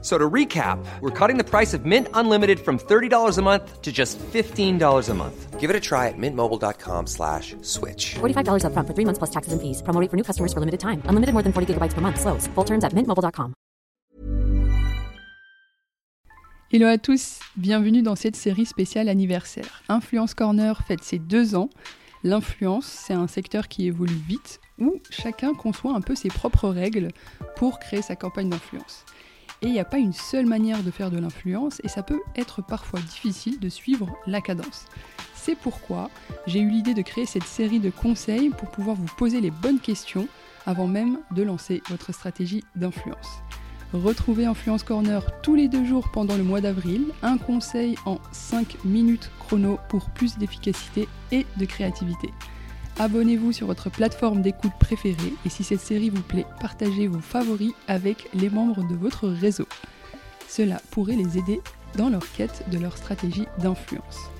So to recap, we're cutting the price of Mint Unlimited from $30 a month to just $15 a month. Give it a try at mintmobile.com slash switch. $45 upfront for three months plus taxes and fees. Promo rate for new customers for limited time. Unlimited more than 40 gigabytes per month. Slows. Full terms at mintmobile.com. Hello à tous, bienvenue dans cette série spéciale anniversaire. Influence Corner fête ses deux ans. L'influence, c'est un secteur qui évolue vite, où chacun conçoit un peu ses propres règles pour créer sa campagne d'influence. Et il n'y a pas une seule manière de faire de l'influence et ça peut être parfois difficile de suivre la cadence. C'est pourquoi j'ai eu l'idée de créer cette série de conseils pour pouvoir vous poser les bonnes questions avant même de lancer votre stratégie d'influence. Retrouvez Influence Corner tous les deux jours pendant le mois d'avril, un conseil en 5 minutes chrono pour plus d'efficacité et de créativité. Abonnez-vous sur votre plateforme d'écoute préférée et si cette série vous plaît, partagez vos favoris avec les membres de votre réseau. Cela pourrait les aider dans leur quête de leur stratégie d'influence.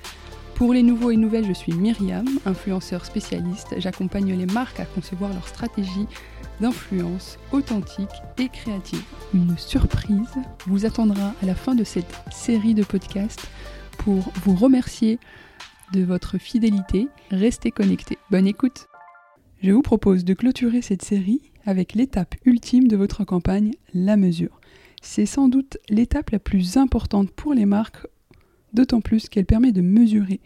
Pour les nouveaux et nouvelles, je suis Myriam, influenceur spécialiste. J'accompagne les marques à concevoir leur stratégie d'influence authentique et créative. Une surprise vous attendra à la fin de cette série de podcasts pour vous remercier de votre fidélité. Restez connectés. Bonne écoute. Je vous propose de clôturer cette série avec l'étape ultime de votre campagne, la mesure. C'est sans doute l'étape la plus importante pour les marques, d'autant plus qu'elle permet de mesurer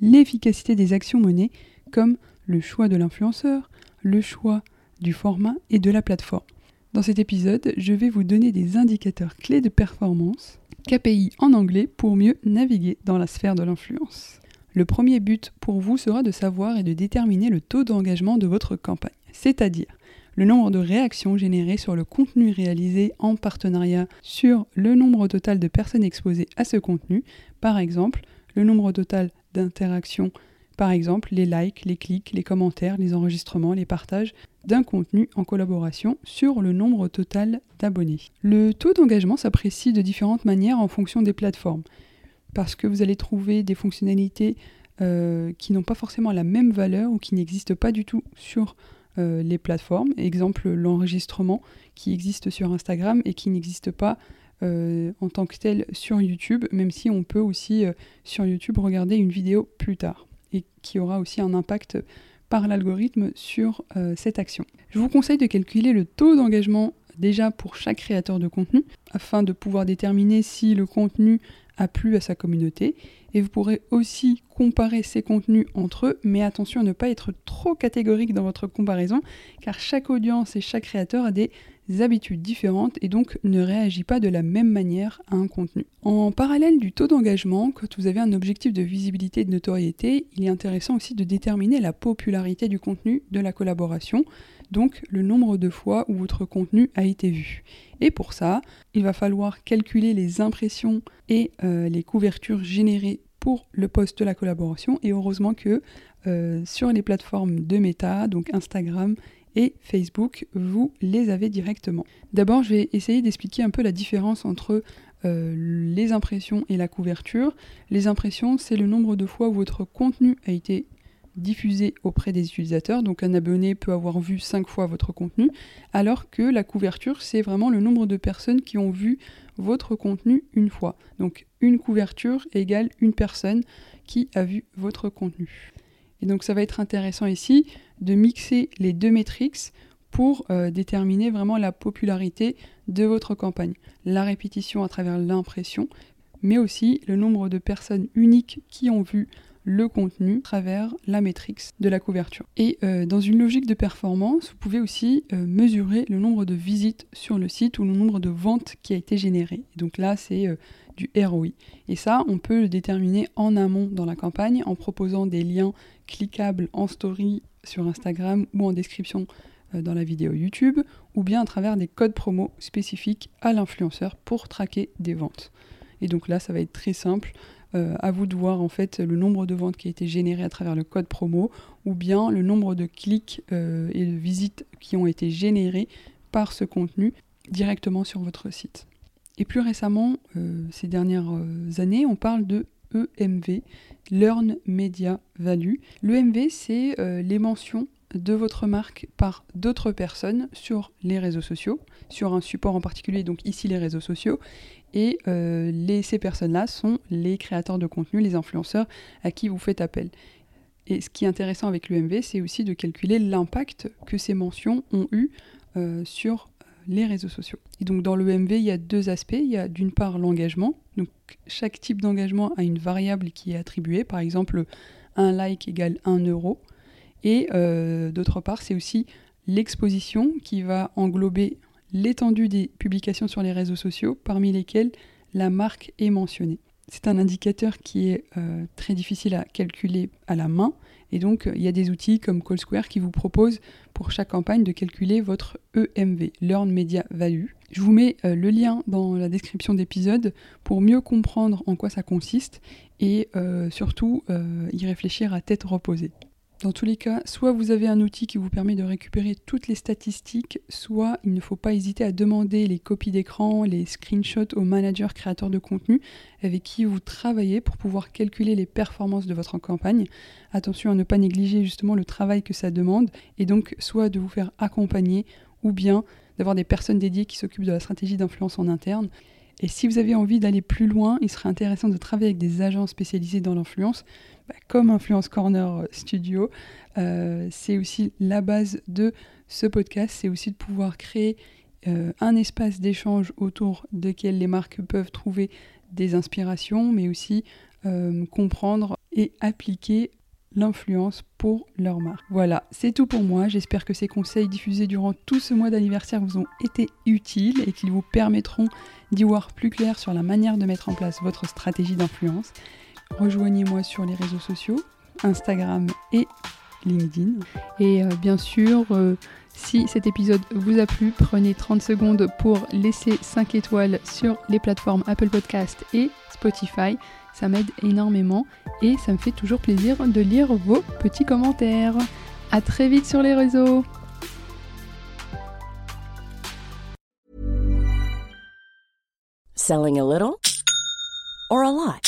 l'efficacité des actions menées, comme le choix de l'influenceur, le choix du format et de la plateforme. Dans cet épisode, je vais vous donner des indicateurs clés de performance, KPI en anglais, pour mieux naviguer dans la sphère de l'influence. Le premier but pour vous sera de savoir et de déterminer le taux d'engagement de votre campagne, c'est-à-dire le nombre de réactions générées sur le contenu réalisé en partenariat sur le nombre total de personnes exposées à ce contenu, par exemple le nombre total d'interactions, par exemple les likes, les clics, les commentaires, les enregistrements, les partages d'un contenu en collaboration sur le nombre total d'abonnés. Le taux d'engagement s'apprécie de différentes manières en fonction des plateformes parce que vous allez trouver des fonctionnalités euh, qui n'ont pas forcément la même valeur ou qui n'existent pas du tout sur euh, les plateformes. Exemple, l'enregistrement qui existe sur Instagram et qui n'existe pas euh, en tant que tel sur YouTube, même si on peut aussi sur YouTube regarder une vidéo plus tard et qui aura aussi un impact par l'algorithme sur cette action. Je vous conseille de calculer le taux d'engagement déjà pour chaque créateur de contenu afin de pouvoir déterminer si le contenu a plu à sa communauté. Et vous pourrez aussi comparer ces contenus entre eux, mais attention à ne pas être trop catégorique dans votre comparaison, car chaque audience et chaque créateur a des habitudes différentes et donc ne réagit pas de la même manière à un contenu. En parallèle du taux d'engagement, quand vous avez un objectif de visibilité et de notoriété, il est intéressant aussi de déterminer la popularité du contenu de la collaboration donc le nombre de fois où votre contenu a été vu. Et pour ça, il va falloir calculer les impressions et euh, les couvertures générées pour le post de la collaboration. Et heureusement que euh, sur les plateformes de méta, donc Instagram et Facebook, vous les avez directement. D'abord, je vais essayer d'expliquer un peu la différence entre euh, les impressions et la couverture. Les impressions, c'est le nombre de fois où votre contenu a été diffusé auprès des utilisateurs. Donc un abonné peut avoir vu 5 fois votre contenu, alors que la couverture, c'est vraiment le nombre de personnes qui ont vu votre contenu une fois. Donc une couverture égale une personne qui a vu votre contenu. Et donc ça va être intéressant ici de mixer les deux métriques pour euh, déterminer vraiment la popularité de votre campagne. La répétition à travers l'impression, mais aussi le nombre de personnes uniques qui ont vu le contenu à travers la métrique de la couverture. Et euh, dans une logique de performance, vous pouvez aussi euh, mesurer le nombre de visites sur le site ou le nombre de ventes qui a été généré. donc là, c'est du ROI. Et ça, on peut le déterminer en amont dans la campagne en proposant des liens cliquables en story sur Instagram ou en description dans la vidéo YouTube, ou bien à travers des codes promo spécifiques à l'influenceur pour traquer des ventes. Et donc là, ça va être très simple. Euh, à vous de voir en fait le nombre de ventes qui a été généré à travers le code promo ou bien le nombre de clics euh, et de visites qui ont été générés par ce contenu directement sur votre site. Et plus récemment, euh, ces dernières euh, années, on parle de EMV, Learn Media Value. L'EMV, c'est euh, les mentions de votre marque par d'autres personnes sur les réseaux sociaux, sur un support en particulier, donc ici les réseaux sociaux. Et les, ces personnes-là sont les créateurs de contenu, les influenceurs à qui vous faites appel. Et ce qui est intéressant avec l'EMV, c'est aussi de calculer l'impact que ces mentions ont eu sur les réseaux sociaux. Et donc dans l'EMV, il y a deux aspects. Il y a d'une part l'engagement. Chaque type d'engagement a une variable qui est attribuée. Par exemple, un like égale 1 euro. Et euh, d'autre part, c'est aussi l'exposition qui va englober l'étendue des publications sur les réseaux sociaux, parmi lesquelles la marque est mentionnée. C'est un indicateur qui est euh, très difficile à calculer à la main, et donc, il y a des outils comme CallSquare qui vous proposent pour chaque campagne de calculer votre EMV, Learn Media Value. Je vous mets euh, le lien dans la description d'épisode pour mieux comprendre en quoi ça consiste et euh, surtout euh, y réfléchir à tête reposée. Dans tous les cas, soit vous avez un outil qui vous permet de récupérer toutes les statistiques, soit il ne faut pas hésiter à demander les copies d'écran, les screenshots aux managers créateurs de contenu avec qui vous travaillez pour pouvoir calculer les performances de votre campagne. Attention à ne pas négliger justement le travail que ça demande et donc soit de vous faire accompagner ou bien d'avoir des personnes dédiées qui s'occupent de la stratégie d'influence en interne. Et si vous avez envie d'aller plus loin, il serait intéressant de travailler avec des agents spécialisés dans l'influence, bah, comme Influence Corner Studio. Euh, c'est aussi la base de ce podcast, c'est aussi de pouvoir créer euh, un espace d'échange autour duquel les marques peuvent trouver des inspirations, mais aussi euh, comprendre et appliquer l'influence pour leur marque. Voilà, c'est tout pour moi. J'espère que ces conseils diffusés durant tout ce mois d'anniversaire vous ont été utiles et qu'ils vous permettront d'y voir plus clair sur la manière de mettre en place votre stratégie d'influence. Rejoignez-moi sur les réseaux sociaux, Instagram et LinkedIn. Et euh, bien sûr, euh, si cet épisode vous a plu, prenez 30 secondes pour laisser 5 étoiles sur les plateformes Apple Podcast et Spotify. Ça m'aide énormément et ça me fait toujours plaisir de lire vos petits commentaires. À très vite sur les réseaux. Selling a little or a lot?